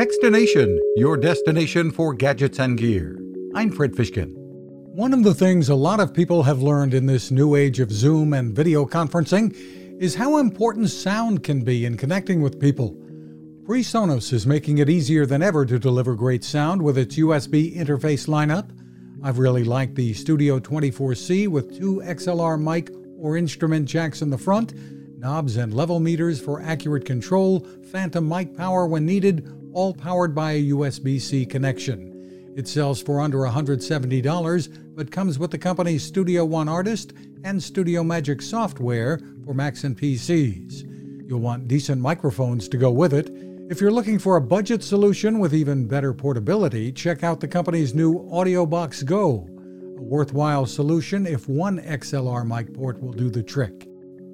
Techstination, your destination for gadgets and gear. I'm Fred Fishkin. One of the things a lot of people have learned in this new age of Zoom and video conferencing is how important sound can be in connecting with people. PreSonus is making it easier than ever to deliver great sound with its USB interface lineup. I've really liked the Studio 24C with two XLR mic or instrument jacks in the front, knobs and level meters for accurate control, phantom mic power when needed, all powered by a USB C connection. It sells for under $170, but comes with the company's Studio One Artist and Studio Magic software for Macs and PCs. You'll want decent microphones to go with it. If you're looking for a budget solution with even better portability, check out the company's new AudioBox Go, a worthwhile solution if one XLR mic port will do the trick.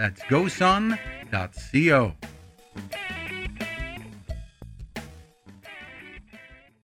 That's gosun.co.